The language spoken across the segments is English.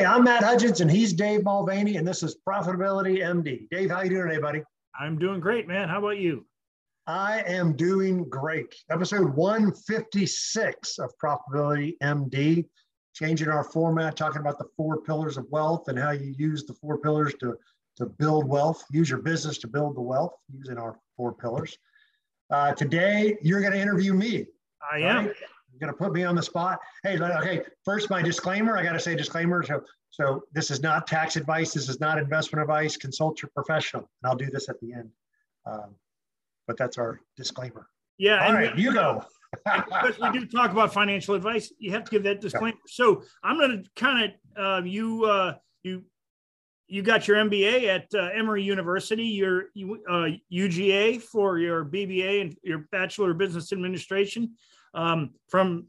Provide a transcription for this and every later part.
Hey, I'm Matt Hudgens, and he's Dave Mulvaney, and this is Profitability MD. Dave, how you doing today, buddy? I'm doing great, man. How about you? I am doing great. Episode 156 of Profitability MD, changing our format, talking about the four pillars of wealth and how you use the four pillars to, to build wealth, use your business to build the wealth using our four pillars. Uh, today, you're going to interview me. I am. Right? Going to put me on the spot. Hey, okay. First, my disclaimer. I got to say disclaimer. So, so this is not tax advice. This is not investment advice. Consult your professional. And I'll do this at the end. Um, but that's our disclaimer. Yeah. All right, we, you go. because we do talk about financial advice, you have to give that disclaimer. Yeah. So I'm going to kind of uh, you uh, you you got your MBA at uh, Emory University, your uh, UGA for your BBA and your Bachelor of Business Administration um, from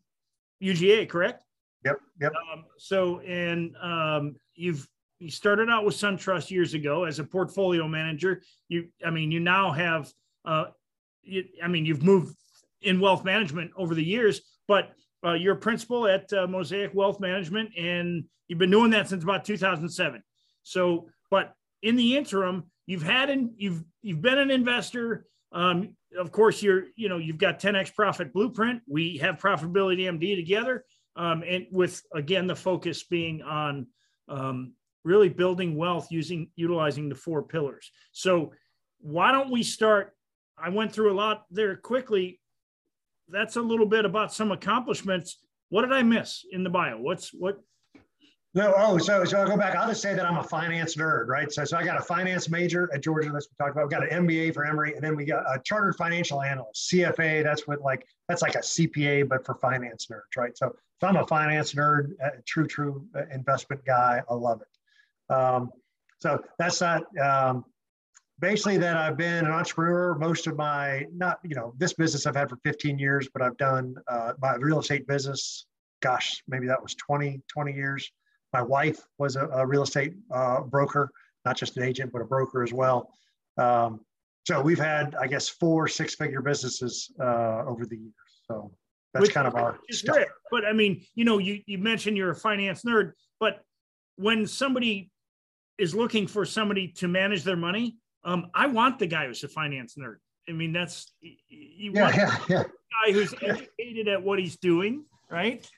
UGA, correct? Yep. Yep. Um, so, and um, you've you started out with SunTrust years ago as a portfolio manager. You, I mean, you now have, uh, you, I mean, you've moved in wealth management over the years, but uh, you're a principal at uh, Mosaic Wealth Management, and you've been doing that since about 2007. So, but in the interim, you've had and you've you've been an investor. Um, of course, you're you know you've got 10x Profit Blueprint. We have Profitability MD together, um, and with again the focus being on um, really building wealth using utilizing the four pillars. So, why don't we start? I went through a lot there quickly. That's a little bit about some accomplishments. What did I miss in the bio? What's what no, oh, so so I'll go back. I'll just say that I'm a finance nerd, right? So so I got a finance major at Georgia. That's what we talked about. We got an MBA for Emory, and then we got a chartered financial analyst, CFA. That's what like that's like a CPA, but for finance nerds, right? So so I'm a finance nerd, a true true uh, investment guy. I love it. Um, so that's not um, basically that I've been an entrepreneur most of my not you know this business I've had for 15 years, but I've done uh, my real estate business. Gosh, maybe that was 20 20 years my wife was a, a real estate uh, broker, not just an agent, but a broker as well. Um, so we've had, I guess, four six-figure businesses uh, over the years. So that's Which, kind of our stuff. Rare. But I mean, you know, you you mentioned you're a finance nerd, but when somebody is looking for somebody to manage their money, um, I want the guy who's a finance nerd. I mean, that's you yeah, want yeah, yeah. guy who's educated at what he's doing, right?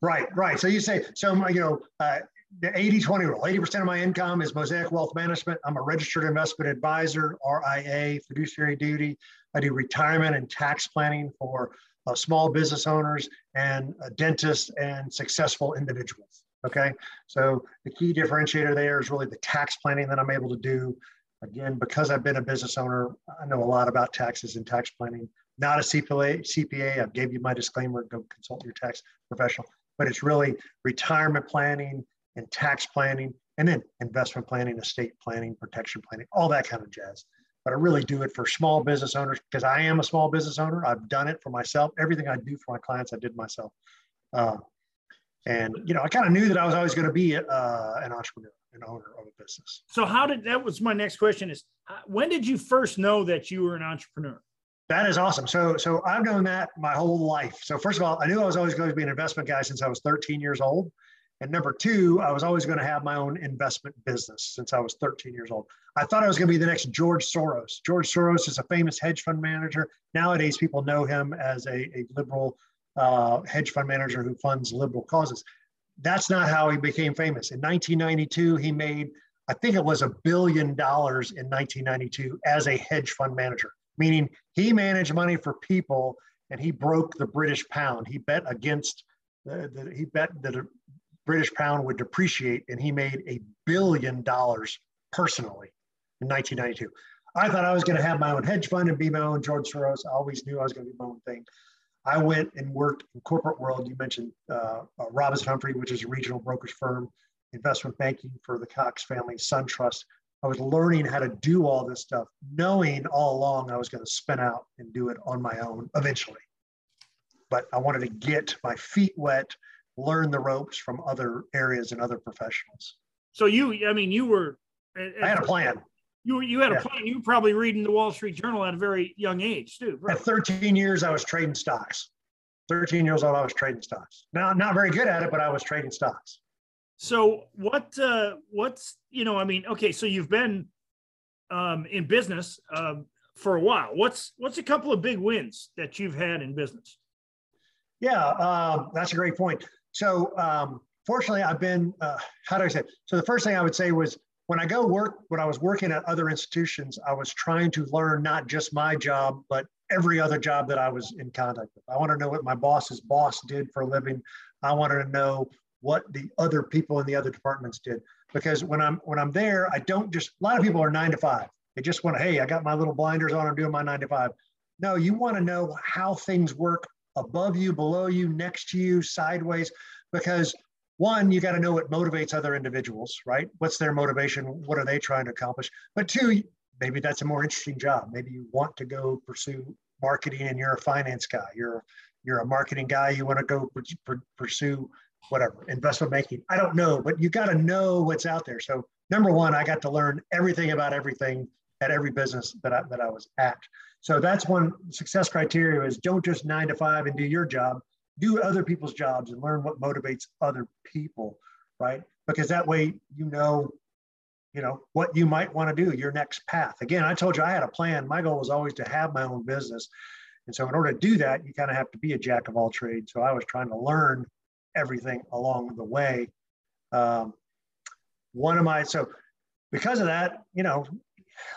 Right, right. So you say, so, you know, uh, the 80 20 rule 80% of my income is Mosaic Wealth Management. I'm a registered investment advisor, RIA, fiduciary duty. I do retirement and tax planning for uh, small business owners and uh, dentists and successful individuals. Okay. So the key differentiator there is really the tax planning that I'm able to do. Again, because I've been a business owner, I know a lot about taxes and tax planning. Not a CPA, CPA. I gave you my disclaimer. Go consult your tax professional but it's really retirement planning and tax planning, and then investment planning, estate planning, protection planning, all that kind of jazz. But I really do it for small business owners because I am a small business owner. I've done it for myself. Everything I do for my clients, I did myself. Uh, and you know, I kind of knew that I was always going to be uh, an entrepreneur, an owner of a business. So, how did that was my next question? Is when did you first know that you were an entrepreneur? That is awesome. So, so I've known that my whole life. So, first of all, I knew I was always going to be an investment guy since I was 13 years old. And number two, I was always going to have my own investment business since I was 13 years old. I thought I was going to be the next George Soros. George Soros is a famous hedge fund manager. Nowadays, people know him as a, a liberal uh, hedge fund manager who funds liberal causes. That's not how he became famous. In 1992, he made, I think it was a billion dollars in 1992 as a hedge fund manager meaning he managed money for people and he broke the British pound. He bet against the, the, he bet that a British pound would depreciate and he made a billion dollars personally in 1992. I thought I was going to have my own hedge fund and be my own George Soros. I always knew I was going to be my own thing. I went and worked in corporate world. You mentioned uh, uh, Robinson Humphrey, which is a regional brokerage firm, investment banking for the Cox family, SunTrust. I was learning how to do all this stuff, knowing all along I was going to spin out and do it on my own eventually. But I wanted to get my feet wet, learn the ropes from other areas and other professionals. So you, I mean, you were. I had a plan. You you had yeah. a plan. You were probably reading the Wall Street Journal at a very young age too. At 13 years, I was trading stocks. 13 years old, I was trading stocks. Now, not very good at it, but I was trading stocks. So what uh what's you know, I mean, okay, so you've been um in business um for a while. What's what's a couple of big wins that you've had in business? Yeah, uh, that's a great point. So um, fortunately, I've been uh, how do I say? It? So the first thing I would say was when I go work when I was working at other institutions, I was trying to learn not just my job, but every other job that I was in contact with. I want to know what my boss's boss did for a living. I wanted to know what the other people in the other departments did. Because when i'm when i'm there i don't just a lot of people are nine to five. They just want to hey i got my little blinders on i'm doing my nine to five. No you want to know how things work above you below you next to you sideways. Because one you got to know what motivates other individuals right? What's their motivation? What are they trying to accomplish? But two maybe that's a more interesting job. Maybe you want to go pursue marketing and you're a finance guy. You're you're a marketing guy. You want to go pursue whatever investment banking. I don't know but you got to know what's out there. So number one i got to learn everything about everything at every business that I, that I was at. So that's one success criteria is don't just nine to five and do your job. Do other people's jobs and learn what motivates other people right? Because that way you know you know what you might want to do your next path. Again i told you i had a plan. My goal was always to have my own business. And so in order to do that you kind of have to be a jack of all trades. So i was trying to learn everything along the way. Um, one of my, so because of that, you know,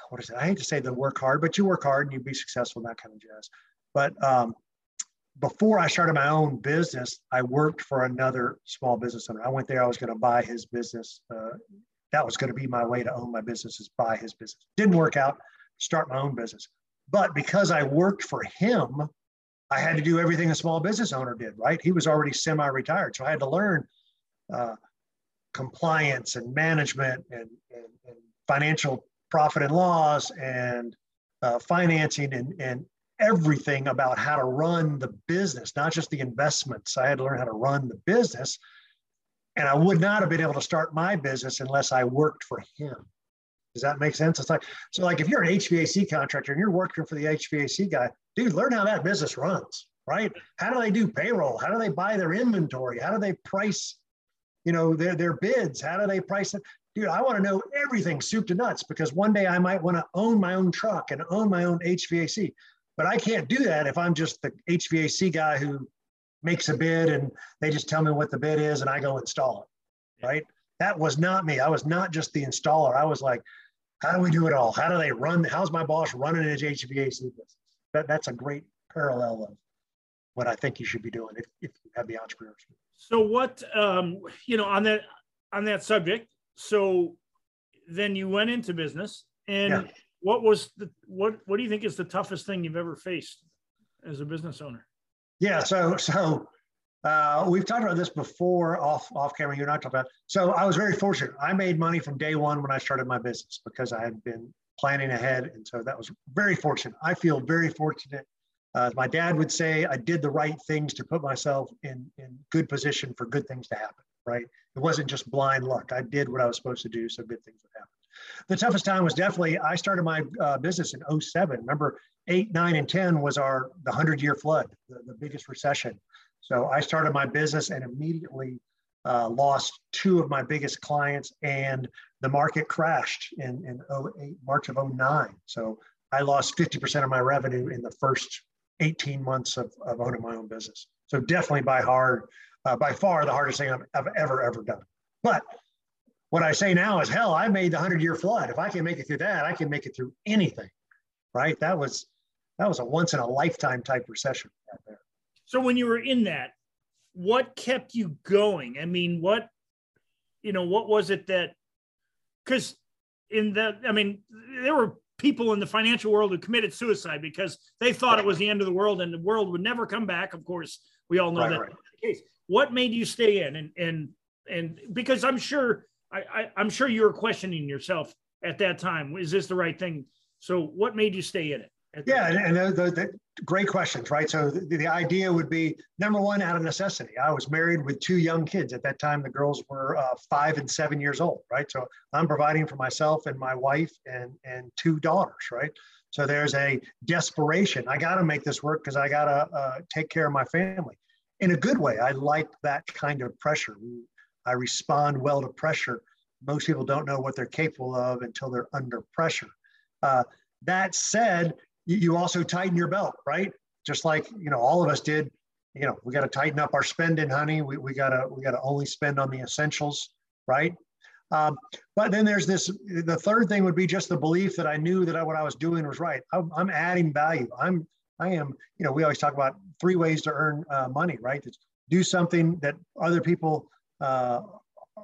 what is it? I hate to say the work hard, but you work hard and you be successful, that kind of jazz. But um, before I started my own business, I worked for another small business owner. I went there, I was going to buy his business. Uh, that was going to be my way to own my business is buy his business. Didn't work out, start my own business. But because I worked for him, I had to do everything a small business owner did, right? He was already semi retired. So I had to learn uh, compliance and management and, and, and, financial profit and loss and uh, financing and, and everything about how to run the business, not just the investments. I had to learn how to run the business. And I would not have been able to start my business unless I worked for him. Does that make sense? It's like, so like if you're an HVAC contractor and you're working for the HVAC guy, dude, learn how that business runs, right? How do they do payroll? How do they buy their inventory? How do they price, you know, their, their bids? How do they price it? Dude, I want to know everything soup to nuts because one day I might want to own my own truck and own my own HVAC. But I can't do that if I'm just the HVAC guy who makes a bid and they just tell me what the bid is and I go install it, right? That was not me. I was not just the installer. I was like, how do we do it all? How do they run? How's my boss running his HVAC business? That, that's a great parallel of what I think you should be doing if, if you have the entrepreneurship. So what, um, you know, on that, on that subject, so then you went into business and yeah. what was the, what, what do you think is the toughest thing you've ever faced as a business owner? Yeah. So, so uh, we've talked about this before off off camera. You and I talked about. It. So I was very fortunate. I made money from day one when I started my business because I had been planning ahead, and so that was very fortunate. I feel very fortunate. Uh, my dad would say I did the right things to put myself in in good position for good things to happen. Right? It wasn't just blind luck. I did what I was supposed to do, so good things would happen. The toughest time was definitely I started my uh, business in 07. Remember, eight, nine, and 10 was our the hundred year flood, the, the biggest recession. So I started my business and immediately uh, lost two of my biggest clients, and the market crashed in, in 08, March of 09. So I lost 50% of my revenue in the first 18 months of, of owning my own business. So definitely by hard, uh, by far the hardest thing I've, I've ever, ever done. But what I say now is, hell, I made the 100 year flood. If I can make it through that, I can make it through anything, right? That was, that was a once in a lifetime type recession right there. So when you were in that, what kept you going? I mean, what, you know, what was it that, because in that, I mean, there were people in the financial world who committed suicide because they thought it was the end of the world and the world would never come back. Of course, we all know right, that right. case. What made you stay in? And and and because I'm sure I, I I'm sure you were questioning yourself at that time. Is this the right thing? So what made you stay in it? Yeah, and, and the, the, great questions, right? So the, the, idea would be number one, out of necessity. I was married with two young kids at that time. The girls were uh, five and seven years old, right? So I'm providing for myself and my wife and and two daughters, right? So there's a desperation. I got to make this work because I got to uh, take care of my family in a good way. I like that kind of pressure. I respond well to pressure. Most people don't know what they're capable of until they're under pressure. Uh, that said, you, also tighten your belt, right? Just like you know, all of us did. You know, we got to tighten up our spending, honey. We, we gotta we gotta only spend on the essentials, right? Um, but then there's this. The third thing would be just the belief that I knew that I, what I was doing was right. I'm, I'm adding value. I'm I am. You know, we always talk about three ways to earn uh, money, right? It's do something that other people uh,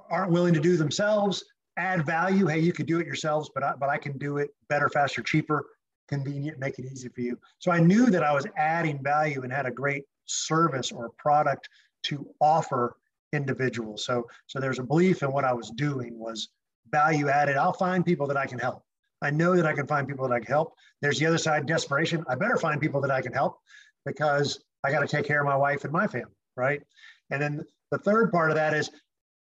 aren't willing to do themselves. Add value. Hey, you could do it yourselves, but I, but I can do it better, faster, cheaper, convenient, make it easy for you. So I knew that I was adding value and had a great service or product to offer individuals. So so there's a belief in what I was doing was value added. I'll find people that I can help. I know that I can find people that I can help. There's the other side, desperation. I better find people that I can help because I got to take care of my wife and my family, right? And then the third part of that is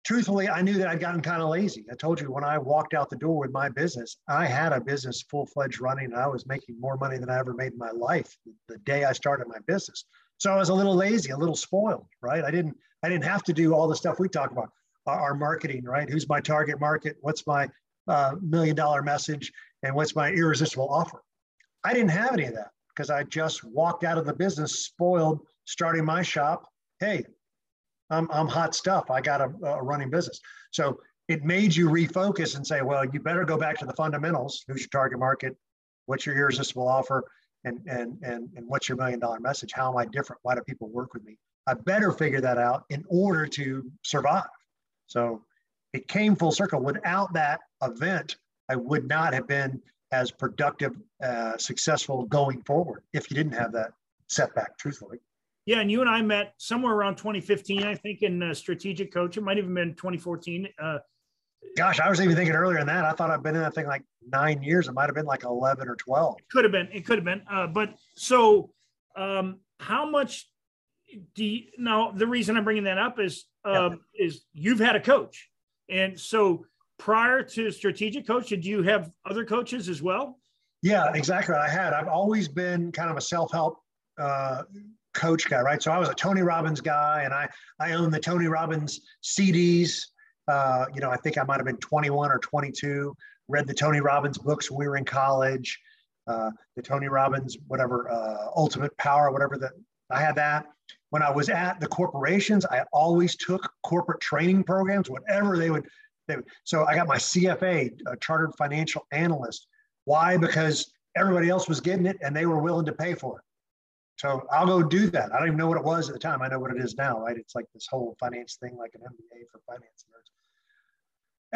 truthfully, I knew that I'd gotten kind of lazy. I told you when I walked out the door with my business, I had a business full fledged running and I was making more money than I ever made in my life the day I started my business. So I was a little lazy, a little spoiled, right? I didn't, I didn't have to do all the stuff we talk about, our, our marketing, right? Who's my target market? What's my uh, million dollar message? And what's my irresistible offer? I didn't have any of that because I just walked out of the business spoiled, starting my shop. Hey, I'm, I'm hot stuff. I got a, a running business. So it made you refocus and say, well, you better go back to the fundamentals. Who's your target market? What's your irresistible offer? And, and, and, and what's your million dollar message? How am I different? Why do people work with me? I better figure that out in order to survive. So it came full circle. Without that event, I would not have been as productive, uh, successful going forward if you didn't have that setback, truthfully. Yeah, and you and I met somewhere around 2015, I think, in uh, strategic coach. It might have been 2014. Uh, Gosh, I was even thinking earlier than that. I thought I'd been in that thing like nine years. It might have been like 11 or 12. It Could have been. It could have been. Uh, but so, um, how much do you now? The reason I'm bringing that up is um, yeah. is you've had a coach, and so prior to strategic coach, did you have other coaches as well? Yeah, exactly. I had. I've always been kind of a self help uh, coach guy, right? So I was a Tony Robbins guy, and I I own the Tony Robbins CDs. Uh, you know, I think I might have been 21 or 22. Read the Tony Robbins books when we were in college. Uh, the Tony Robbins, whatever, uh, Ultimate Power, whatever that I had that. When I was at the corporations, I always took corporate training programs, whatever they would. They, would. so I got my CFA, a Chartered Financial Analyst. Why? Because everybody else was getting it and they were willing to pay for it. So I'll go do that. I don't even know what it was at the time. I know what it is now, right? It's like this whole finance thing, like an MBA for finance nerds.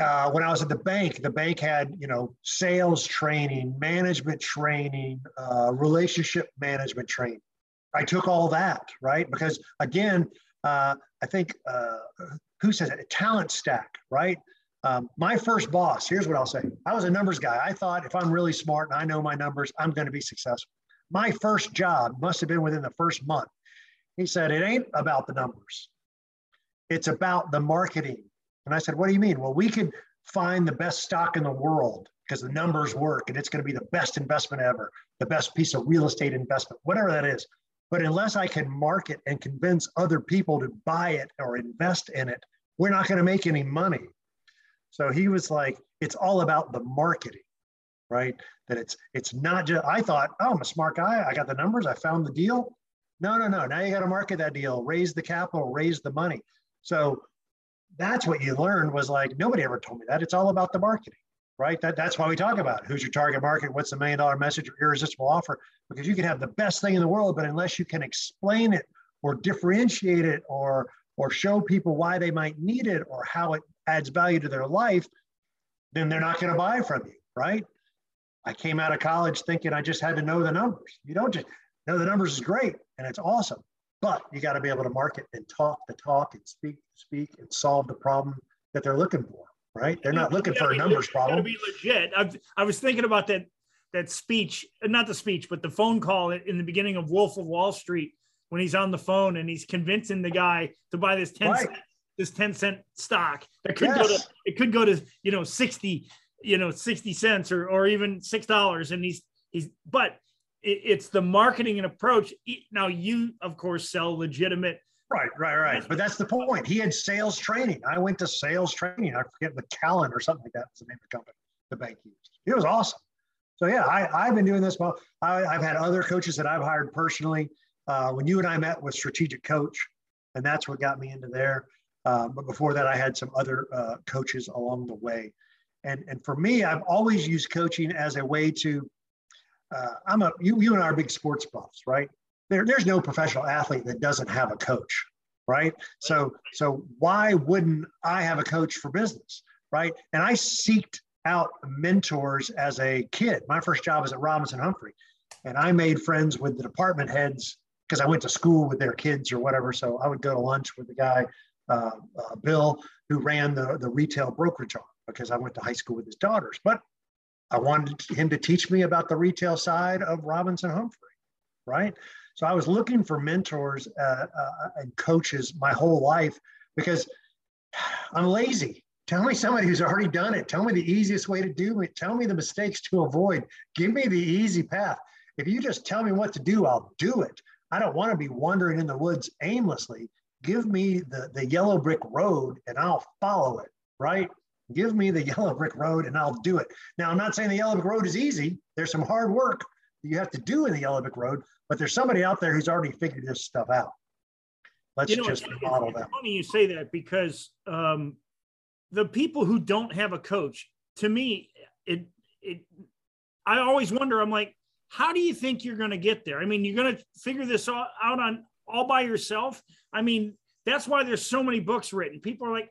Uh, when I was at the bank, the bank had, you know, sales training, management training, uh, relationship management training. I took all that, right? Because again, uh, I think uh, who says it? A talent stack, right? Um, my first boss, here's what I'll say. I was a numbers guy. I thought if I'm really smart and I know my numbers, I'm going to be successful my first job must have been within the first month. He said, It ain't about the numbers, it's about the marketing. And I said, What do you mean? Well, we could find the best stock in the world because the numbers work and it's going to be the best investment ever, the best piece of real estate investment, whatever that is. But unless I can market and convince other people to buy it or invest in it, we're not going to make any money. So he was like, it's all about the marketing right? That it's it's not just I thought, oh, I'm a smart guy. I got the numbers. I found the deal. No, no, no. Now you got to market that deal, raise the capital, raise the money. So that's what you learned was like nobody ever told me that. It's all about the marketing, right? That that's why we talk about it. who's your target market, what's the million dollar message or irresistible offer, because you can have the best thing in the world, but unless you can explain it or differentiate it or or show people why they might need it or how it adds value to their life, then they're not going to buy from you, right? I came out of college thinking I just had to know the numbers. You don't just know the numbers is great and it's awesome, but you got to be able to market and talk the talk and speak speak and solve the problem that they're looking for. Right? They're not looking for a numbers legit, problem. Be legit. I've, I was thinking about that that speech, not the speech, but the phone call in the beginning of Wolf of Wall Street when he's on the phone and he's convincing the guy to buy this 10 right. cent, this 10 cent stock that could yes. go to it could go to you know 60 you know 60 cents or or even six dollars and he's he's but it, it's the marketing and approach now you of course sell legitimate Right, right, right. But that's the point. He had sales training. I went to sales training. I forget the Callan or something like that was the name of the company the bank used. It was awesome. So yeah, I, I've been doing this. Well, I, have had other coaches that I've hired personally. Uh, when you and I met with Strategic Coach, and that's what got me into there. Uh, but before that, I had some other uh, coaches along the way. And, and for me, I've always used coaching as a way to, uh, I'm a, you, you and I are big sports buffs, right? There, there's no professional athlete that doesn't have a coach, right? So, so why wouldn't I have a coach for business, right? And I seeked out mentors as a kid. My first job was at Robinson Humphrey, and I made friends with the department heads because I went to school with their kids or whatever. So I would go to lunch with the guy, uh, uh, Bill, who ran the, the retail brokerage arm because I went to high school with his daughters. But I wanted him to teach me about the retail side of Robinson Humphrey, right? So I was looking for mentors uh, uh, and coaches my whole life because I'm lazy. Tell me somebody who's already done it. Tell me the easiest way to do it. Tell me the mistakes to avoid. Give me the easy path. If you just tell me what to do, I'll do it. I don't want to be wandering in the woods aimlessly. Give me the, the yellow brick road and I'll follow it, right? Give me the yellow brick road and I'll do it. Now, I'm not saying the yellow brick road is easy. There's some hard work that you have to do in the yellow brick road, but there's somebody out there who's already figured this stuff out. Let's you know, just it's, model it's that. Funny you say that because um, the people who don't have a coach, to me, it it I always wonder. I'm like, how do you think you're going to get there? I mean, you're going to figure this all, out on all by yourself. I mean, that's why there's so many books written. People are like,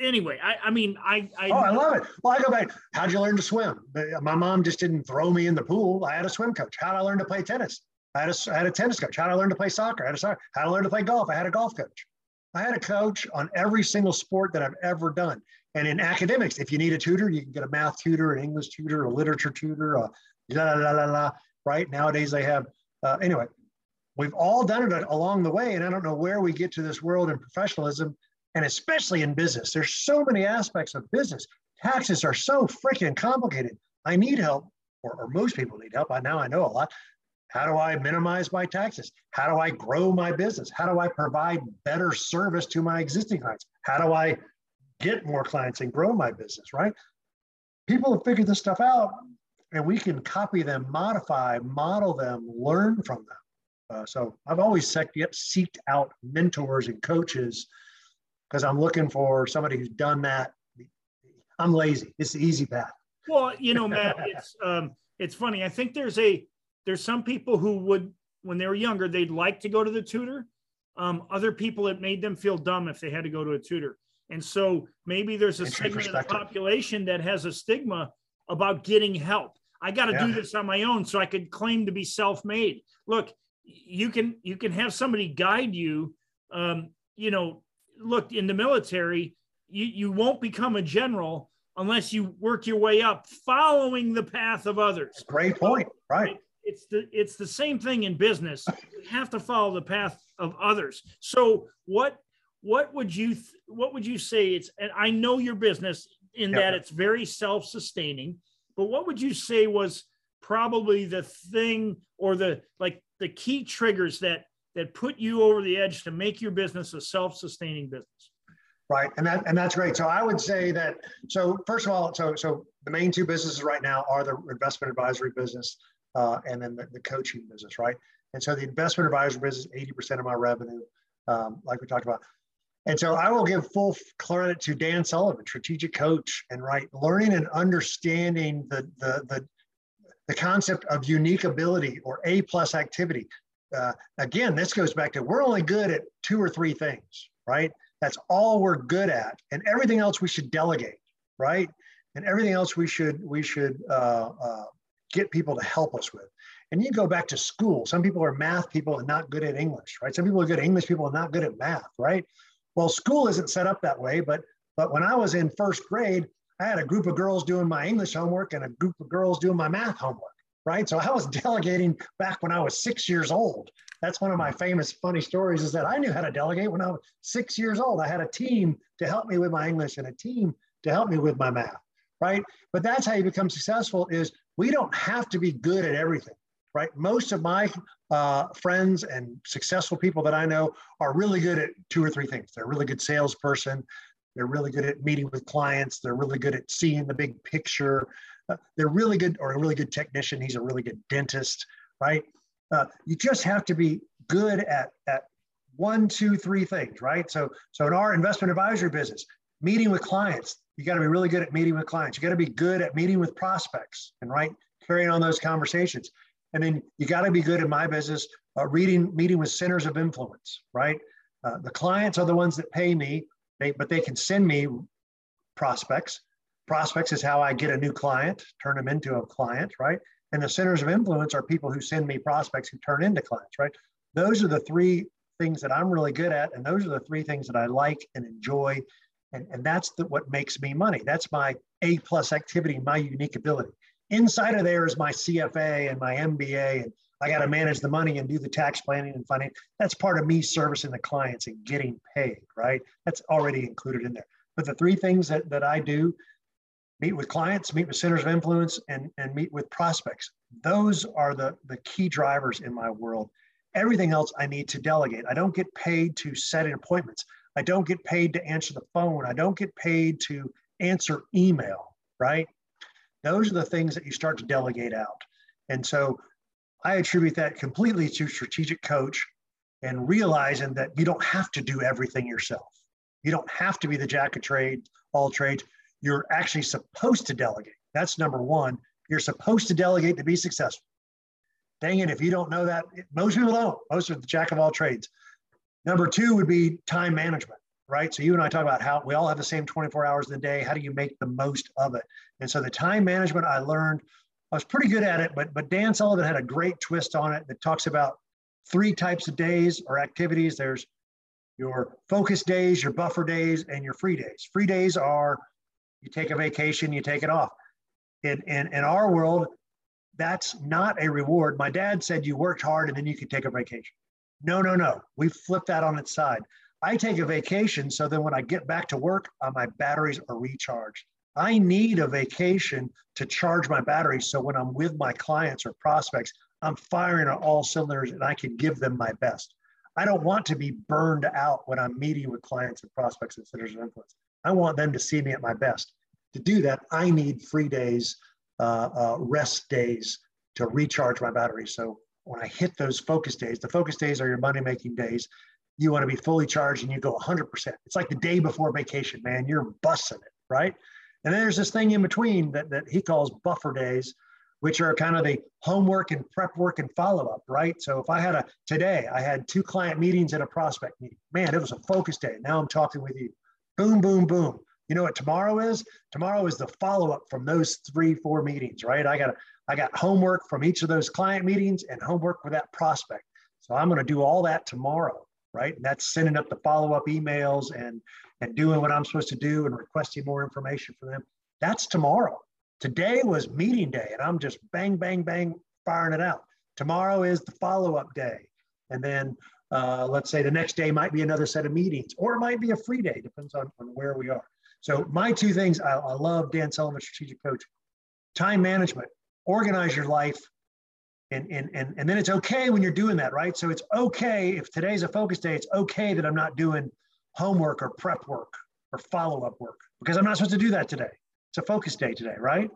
anyway, I, I mean, I, I, oh, I love it. Well, I go back. How'd you learn to swim? My mom just didn't throw me in the pool. I had a swim coach. How'd I learn to play tennis? I had a, I had a tennis coach. How'd I learn to play soccer? I had a soccer. How'd I learn to play golf? I had a golf coach. I had a coach on every single sport that I've ever done. And in academics, if you need a tutor, you can get a math tutor, an English tutor, a literature tutor, a la la la la. Right nowadays, they have. Uh, anyway, we've all done it along the way, and I don't know where we get to this world in professionalism, and especially in business. There's so many aspects of business. Taxes are so freaking complicated. I need help, or, or most people need help. I now I know a lot. How do I minimize my taxes? How do I grow my business? How do I provide better service to my existing clients? How do I get more clients and grow my business, right? People have figured this stuff out and we can copy them, modify, model them, learn from them. Uh, so I've always seeked out mentors and coaches because I'm looking for somebody who's done that. I'm lazy. It's the easy path. Well, you know, Matt, it's um, it's funny. I think there's a there's some people who would, when they were younger, they'd like to go to the tutor. Um, other people, it made them feel dumb if they had to go to a tutor. And so maybe there's a segment of the population that has a stigma about getting help. I got to yeah. do this on my own so I could claim to be self-made. Look, you can you can have somebody guide you. Um, you know, look in the military, you you won't become a general unless you work your way up, following the path of others. Great point. Right it's the it's the same thing in business. You have to follow the path of others. So what what would you what would you say it's and I know your business in yep. that it's very self-sustaining, but what would you say was probably the thing or the like the key triggers that that put you over the edge to make your business a self-sustaining business? Right, and that and that's great. So I would say that. So first of all, so so the main two businesses right now are the investment advisory business uh, and then the, the, coaching business, right? And so the investment advisory business, 80% of my revenue, um, like we talked about. And so I will give full credit to Dan Sullivan, strategic coach, and right, learning and understanding the, the, the, the concept of unique ability or A plus activity. Uh, again, this goes back to we're only good at two or three things, right? That's all we're good at, and everything else we should delegate, right? And everything else we should we should uh, uh, get people to help us with. And you go back to school. Some people are math people and not good at English, right? Some people are good at English people and not good at math, right? Well, school isn't set up that way, but but when I was in first grade, I had a group of girls doing my English homework and a group of girls doing my math homework, right? So I was delegating back when I was six years old. That's one of my famous funny stories is that I knew how to delegate when I was six years old. I had a team to help me with my English and a team to help me with my math, right? But that's how you become successful is we don't have to be good at everything. right? Most of my uh, friends and successful people that I know are really good at two or three things. They're a really good salesperson. They're really good at meeting with clients. They're really good at seeing the big picture. Uh, they're really good, or a really good technician. He's a really good dentist, right? Uh, you just have to be good at, at one, two, three things, right? So, so in our investment advisory business, meeting with clients, you got to be really good at meeting with clients. You got to be good at meeting with prospects and right carrying on those conversations. And then you got to be good in my business, uh, reading, meeting with centers of influence, right? Uh, the clients are the ones that pay me, they, but they can send me prospects. Prospects is how I get a new client, turn them into a client, right? And the centers of influence are people who send me prospects who turn into clients, right? Those are the three things that I'm really good at. And those are the three things that I like and enjoy. And, and that's the, what makes me money. That's my A plus activity, my unique ability. Inside of there is my CFA and my MBA, and I got to manage the money and do the tax planning and finance. That's part of me servicing the clients and getting paid, right? That's already included in there. But the three things that, that I do meet with clients, meet with centers of influence, and, and meet with prospects. Those are the, the key drivers in my world. Everything else I need to delegate. I don't get paid to set appointments. I don't get paid to answer the phone. I don't get paid to answer email, right? Those are the things that you start to delegate out. And so I attribute that completely to strategic coach and realizing that you don't have to do everything yourself. You don't have to be the jack of trade, all trades. You're actually supposed to delegate. That's number one. You're supposed to delegate to be successful. Dang it, if you don't know that, most people don't. Most are the jack of all trades. Number two would be time management right? So you and I talk about how we all have the same 24 hours in the day. How do you make the most of it? And so the time management I learned, I was pretty good at it, but but Dan Sullivan had a great twist on it that talks about three types of days or activities. There's your focus days, your buffer days, and your free days. Free days are you take a vacation, you take it off. In, in, in our world, that's not a reward. My dad said you worked hard and then you could take a vacation. No, no, no. We flip that on its side. I take a vacation so then when I get back to work, uh, my batteries are recharged. I need a vacation to charge my batteries so when I'm with my clients or prospects, I'm firing on all cylinders and I can give them my best. I don't want to be burned out when I'm meeting with clients and prospects and centers of influence. I want them to see me at my best. To do that, I need free days, uh, uh, rest days to recharge my battery. So when I hit those focus days, the focus days are your money making days you want to be fully charged and you go 100%. It's like the day before vacation, man. You're bussing it, right? And then there's this thing in between that, that he calls buffer days, which are kind of the homework and prep work and follow up, right? So if I had a today, I had two client meetings and a prospect meeting. Man, it was a focus day. Now I'm talking with you. Boom, boom, boom. You know what tomorrow is? Tomorrow is the follow up from those three, four meetings, right? I got I got homework from each of those client meetings and homework for that prospect. So I'm going to do all that tomorrow right? And that's sending up the follow-up emails and and doing what I'm supposed to do and requesting more information from them. That's tomorrow. Today was meeting day, and I'm just bang, bang, bang, firing it out. Tomorrow is the follow-up day, and then uh, let's say the next day might be another set of meetings, or it might be a free day, depends on, on where we are. So my two things, I, I love Dan Sullivan, strategic coach, time management, organize your life and, and, and, and then it's okay when you're doing that, right? So it's okay if today's a focus day, it's okay that I'm not doing homework or prep work or follow up work because I'm not supposed to do that today. It's a focus day today, right?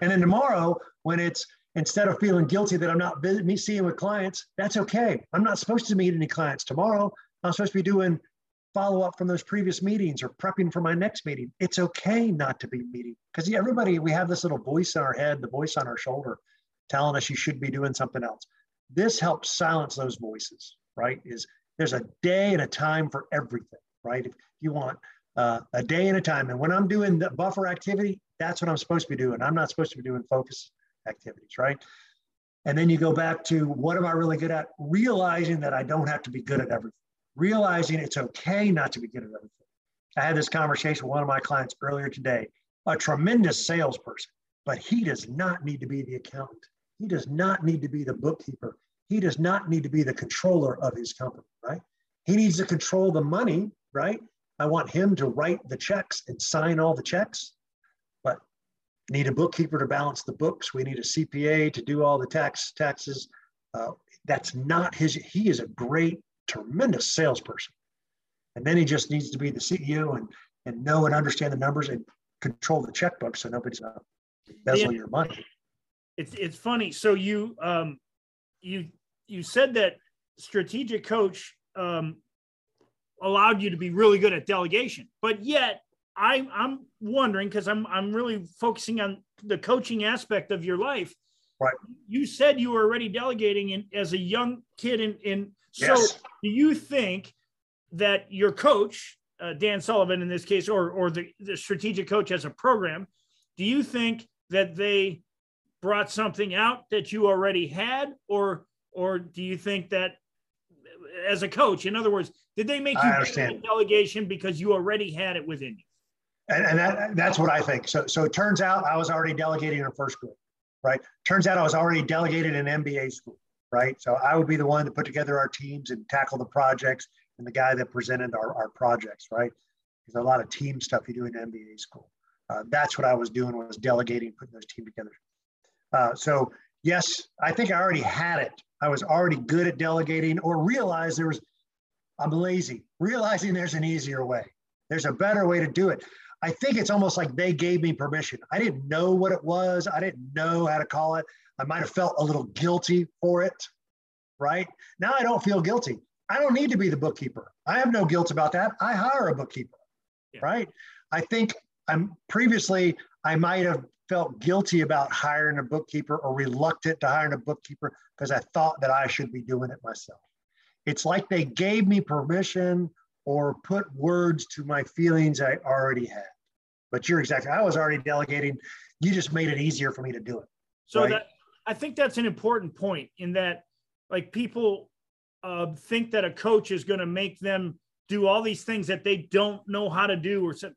And then tomorrow, when it's instead of feeling guilty that I'm not me seeing with clients, that's okay. I'm not supposed to meet any clients tomorrow. I'm supposed to be doing follow up from those previous meetings or prepping for my next meeting. It's okay not to be meeting because everybody, we have this little voice in our head, the voice on our shoulder telling us you should be doing something else. This helps silence those voices, right? Is there's a day and a time for everything, right? If you want uh, a day and a time, and when I'm doing the buffer activity, that's what I'm supposed to be doing. I'm not supposed to be doing focus activities, right? And then you go back to what am I really good at? Realizing that I don't have to be good at everything. Realizing it's okay not to be good at everything. I had this conversation with one of my clients earlier today, a tremendous salesperson, but he does not need to be the accountant. He does not need to be the bookkeeper. He does not need to be the controller of his company, right? He needs to control the money, right? I want him to write the checks and sign all the checks. Need a bookkeeper to balance the books. We need a CPA to do all the tax taxes. Uh, that's not his. He is a great, tremendous salesperson, and then he just needs to be the CEO and and know and understand the numbers and control the checkbook so nobody's uh, embezzling your money. It's it's funny. So you um you you said that strategic coach um allowed you to be really good at delegation, but yet I, I'm wondering because I'm I'm really focusing on the coaching aspect of your life. Right. You said you were already delegating in, as a young kid, in, in so Yes. do you think that your coach, uh, Dan Sullivan in this case, or or the, the strategic coach as a program, do you think that they brought something out that you already had, or or do you think that as a coach, in other words, did they make you delegation because you already had it within you? And, and that, that's what I think. So, so it turns out I was already delegating in first grade, right? Turns out I was already delegated in MBA school, right? So I would be the one to put together our teams and tackle the projects and the guy that presented our, our projects, right? There's a lot of team stuff you do in MBA school. Uh, that's what I was doing was delegating, putting those teams together. Uh, so yes, I think I already had it. I was already good at delegating or realized there was, I'm lazy, realizing there's an easier way. There's a better way to do it. I think it's almost like they gave me permission. I didn't know what it was. I didn't know how to call it. I might have felt a little guilty for it, right? Now I don't feel guilty. I don't need to be the bookkeeper. I have no guilt about that. I hire a bookkeeper, Yeah. right? I think I'm previously, I might have felt guilty about hiring a bookkeeper or reluctant to hiring a bookkeeper because I thought that I should be doing it myself. It's like they gave me permission or put words to my feelings I already had. But you're exactly, I was already delegating. You just made it easier for me to do it. So Right. that I think that's an important point in that, like people uh, think that a coach is going to make them do all these things that they don't know how to do, or so.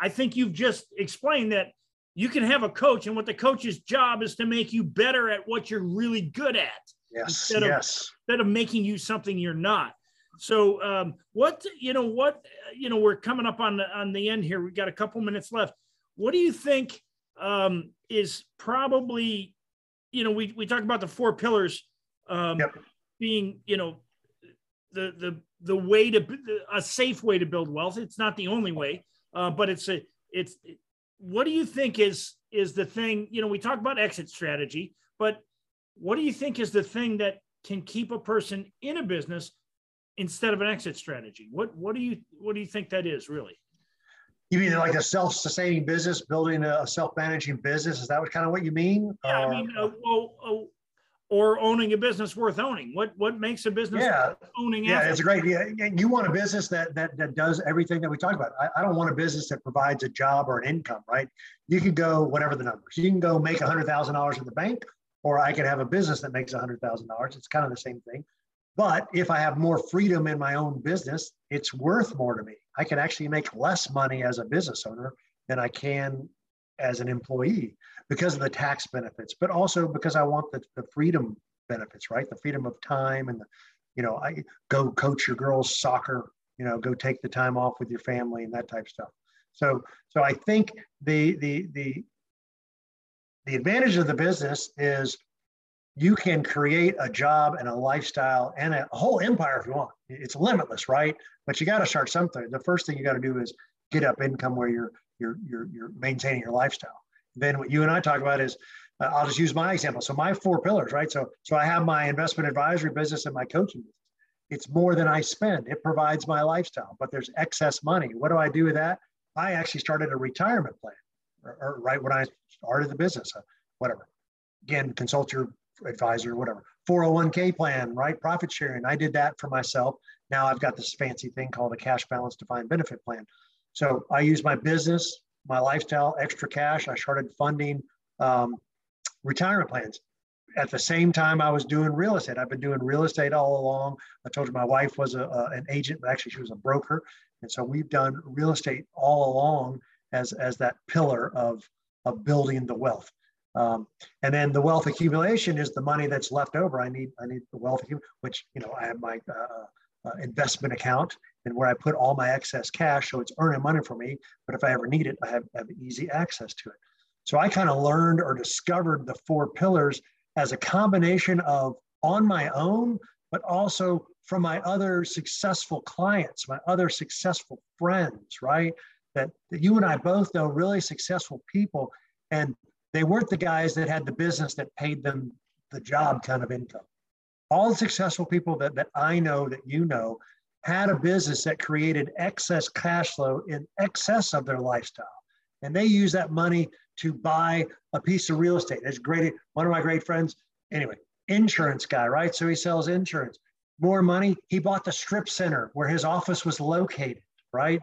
I think you've just explained that you can have a coach, and what the coach's job is to make you better at what you're really good at, Yes, Instead of- yes. instead of making you something you're not. So, um, what you know, what you know, we're coming up on the on the end here. We got a couple minutes left. What do you think um, is probably, you know, we we talked about the four pillars um, Yep. being, you know, the the the way to a safe way to build wealth. It's not the only way, uh, but it's a it's. What do you think is is the thing? You know, we talk about exit strategy, but what do you think is the thing that can keep a person in a business instead of an exit strategy? What what do you what do you think that is really? You mean like a self-sustaining business, building a self-managing business? Is that what kind of what you mean? Yeah, I Or- mean, uh, well, uh, or owning a business worth owning. What what makes a business yeah, worth owning? yeah, it's a great. Yeah, you want a business that that that does everything that we talk about. I, I don't want a business that provides a job or an income, right? You can go whatever the numbers. You can go make a hundred thousand dollars in the bank, or I could have a business that makes a hundred thousand dollars. It's kind of the same thing. But if I have more freedom in my own business, it's worth more to me. I can actually make less money as a business owner than I can as an employee because of the tax benefits, but also because I want the, the freedom benefits, right? The freedom of time and the, you know, I go coach your girls soccer, you know, go take the time off with your family and that type of stuff. So, so I think the the the the advantage of the business is you can create a job and a lifestyle and a whole empire if you want. It's limitless, right? But you got to start something. The first thing you got to do is get up income where you're you're you're you're maintaining your lifestyle. Then what you and I talk about is uh, I'll just use my example. So my four pillars, right? So so I have my investment advisory business and my coaching business. It's more than I spend. It provides my lifestyle, but there's excess money. What do I do with that? I actually started a retirement plan, or, or right when I started the business, uh, whatever. Again, consult your advisor, whatever. 401k plan, right? Profit sharing. I did that for myself. Now I've got this fancy thing called a cash balance defined benefit plan. So I use my business, my lifestyle, extra cash. I started funding um, retirement plans. At the same time, I was doing real estate. I've been doing real estate all along. I told you my wife was a, a, an agent, but actually she was a broker. And so we've done real estate all along as, as that pillar of, of building the wealth. Um, and then the wealth accumulation is the money that's left over. I need I need the wealth which you know I have my uh, uh, investment account and where I put all my excess cash, so it's earning money for me. But if I ever need it, I have, have easy access to it. So I kind of learned or discovered the four pillars as a combination of on my own, but also from my other successful clients, my other successful friends, right? That, that you and I both know really successful people, and they weren't the guys that had the business that paid them the job kind of income. All the successful people that, that I know, that you know, had a business that created excess cash flow in excess of their lifestyle. And they use that money to buy a piece of real estate. It's great. One of my great friends, anyway, insurance guy, right? So he sells insurance. More money. He bought the strip center where his office was located, right?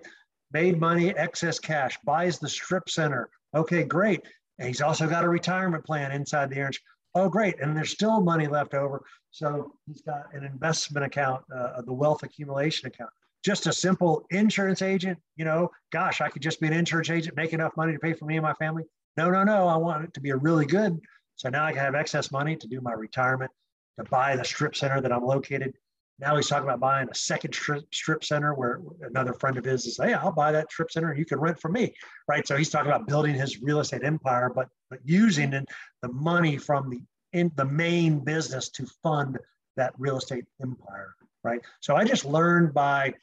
Made money, excess cash, buys the strip center. Okay, great. And he's also got a retirement plan inside the insurance. Oh, great. And there's still money left over. So he's got an investment account, uh, the wealth accumulation account. Just a simple insurance agent, you know, gosh, I could just be an insurance agent, make enough money to pay for me and my family. No, no, no. I want it to be a really good. So now I can have excess money to do my retirement, to buy the strip center that I'm located. Now he's talking about buying a second strip, strip center where another friend of his is, hey, I'll buy that strip center and you can rent from me, right? So he's talking about building his real estate empire, but, but using the money from the in the main business to fund that real estate empire, right? So I just learned by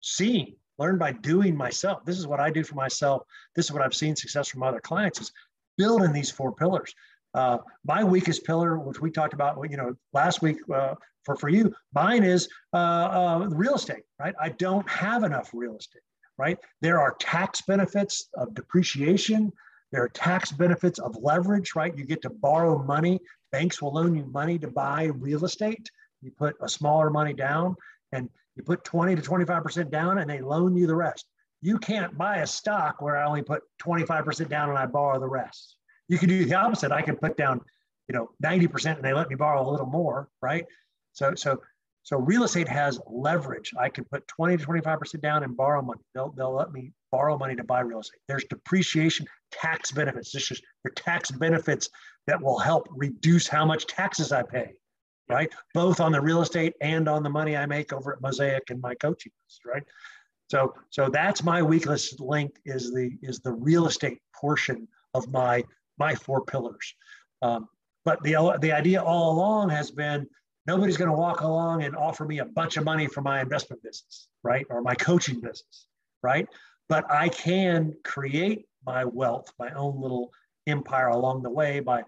seeing, learned by doing myself. This is what I do for myself. This is what I've seen success from other clients is building these four pillars. Uh, my weakest pillar, which we talked about, you know, last week uh, for for you, mine is uh, uh real estate. Right, I don't have enough real estate. Right, there are tax benefits of depreciation. There are tax benefits of leverage. Right, you get to borrow money banks will loan you money to buy real estate. You put a smaller money down and you put 20 to 25% down and they loan you the rest. You can't buy a stock where I only put 25% down and I borrow the rest. You can do the opposite. I can put down, you know, 90% and they let me borrow a little more, right? So, so, so real estate has leverage. I can put 20 to 25% down and borrow money. They'll, they'll let me borrow money to buy real estate. There's depreciation, tax benefits. This is your tax benefits that will help reduce how much taxes I pay, right? Both on the real estate and on the money I make over at Mosaic and my coaching, right? So, so that's my weakest link is the is the real estate portion of my my four pillars. Um, but the the idea all along has been nobody's going to walk along and offer me a bunch of money for my investment business, right, or my coaching business, right? But I can create my wealth, my own little empire along the way by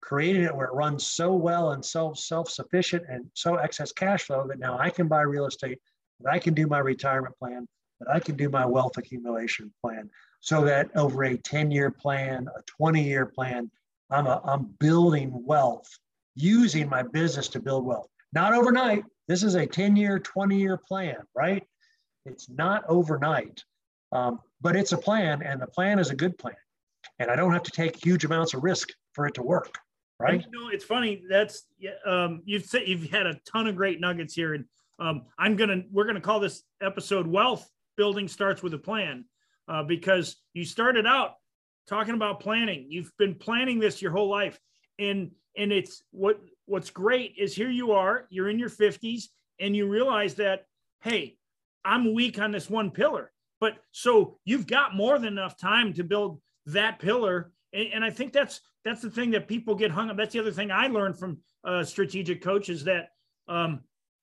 creating it where it runs so well and so self-sufficient and so excess cash flow that now I can buy real estate, that I can do my retirement plan, that I can do my wealth accumulation plan, so that over a 10-year plan, a 20-year plan, I'm, a, I'm building wealth using my business to build wealth. Not overnight. This is a 10-year, 20-year plan, right? It's not overnight, um, but it's a plan, and the plan is a good plan. And I don't have to take huge amounts of risk for it to work right? You know, it's funny. That's um, you've said you've had a ton of great nuggets here, and um, I'm gonna we're gonna call this episode "Wealth Building Starts with a Plan," uh, because you started out talking about planning. You've been planning this your whole life, and and it's what what's great is here you are. You're in your 50s, and you realize that hey, I'm weak on this one pillar, but so you've got more than enough time to build that pillar and, and I think that's that's the thing that people get hung up. That's the other thing I learned from uh, strategic coaches that um,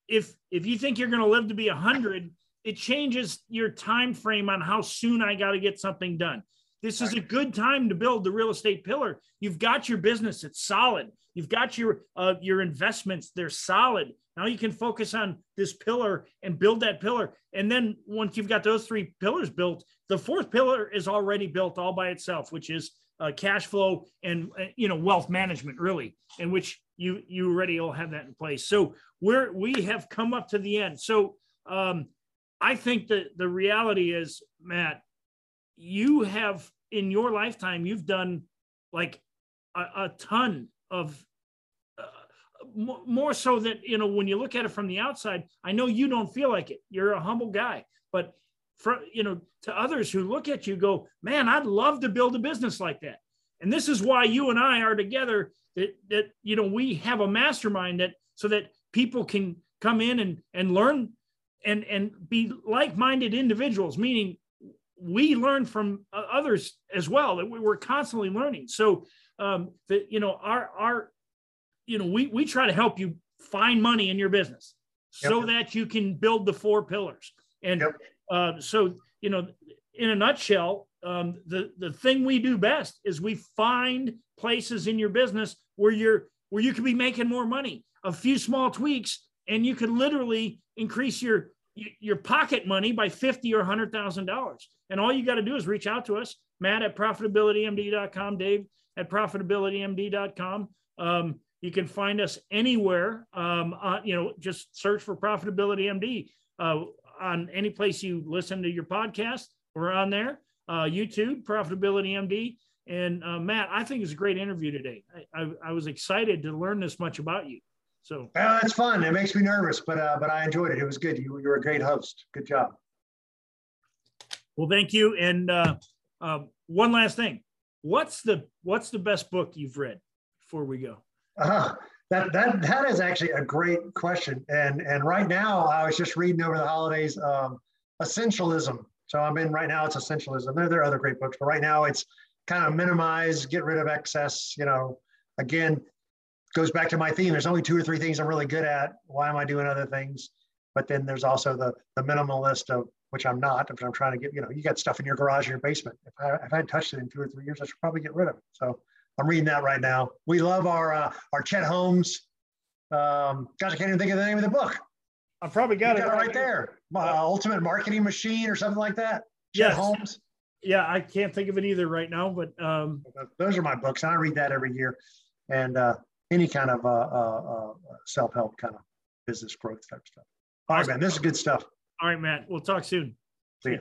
if if you think you're going to live to be a hundred, it changes your time frame on how soon I got to get something done. This is a good time to build the real estate pillar. You've got your business; it's solid. You've got your uh, your investments; they're solid. Now you can focus on this pillar and build that pillar. And then once you've got those three pillars built, the fourth pillar is already built all by itself, which is uh, cash flow and uh, you know wealth management really in which you you already all have that in place so we're we have come up to the end so um i think that the reality is matt you have in your lifetime you've done like a, a ton of uh, more so that you know when you look at it from the outside i know you don't feel like it. You're a humble guy. But for you know to others who look at you go man i'd love to build a business like that. And this is why you and i are together that that you know we have a mastermind that so that people can come in and and learn and and be like-minded individuals meaning we learn from uh, others as well that we were constantly learning so um, that you know our our you know we we try to help you find money in your business yep. so that you can build the four pillars and yep. uh, so you know in a nutshell um, the the thing we do best is we find places in your business where you're where you could be making more money a few small tweaks and you could literally increase your your pocket money by 50 or 100 thousand dollars. And all you got to do is reach out to us matt at profitabilitymd.com dave at profitabilitymd.com um, you can find us anywhere um, uh, you know just search for profitability md uh, on any place you listen to your podcast we're on there uh, youtube profitability md and uh, matt i think it's a great interview today. I, I, I was excited to learn this much about you so uh, it's fun. It makes me nervous, but uh, but I enjoyed it. It was good. You you were a great host. Good job. Well, thank you. And uh, uh, one last thing, what's the what's the best book you've read before we go? Uh, that that that is actually a great question. And and right now, I was just reading over the holidays, um, Essentialism. So I'm in right now. It's Essentialism. There there are other great books, but right now it's kind of minimize, get rid of excess. You know, again, goes back to my theme. There's only two or three things I'm really good at. Why am I doing other things? But then there's also the the minimalist of which I'm not. If I'm trying to get, you know, you got stuff in your garage or your basement. If I, if I had touched it in two or three years, I should probably get rid of it. So I'm reading that right now. We love our uh, our Chet Holmes. Um, gosh, I can't even think of the name of the book. I probably got, it, got it right there. Uh, Ultimate Marketing Machine or something like that. Chet yes. Holmes. Yeah, I can't think of it either right now, but um, those are my books. I read that every year, and uh, any kind of uh, uh, uh, self-help kind of business growth type stuff. All right, man, this is good stuff. All right, Matt. We'll talk soon. See you.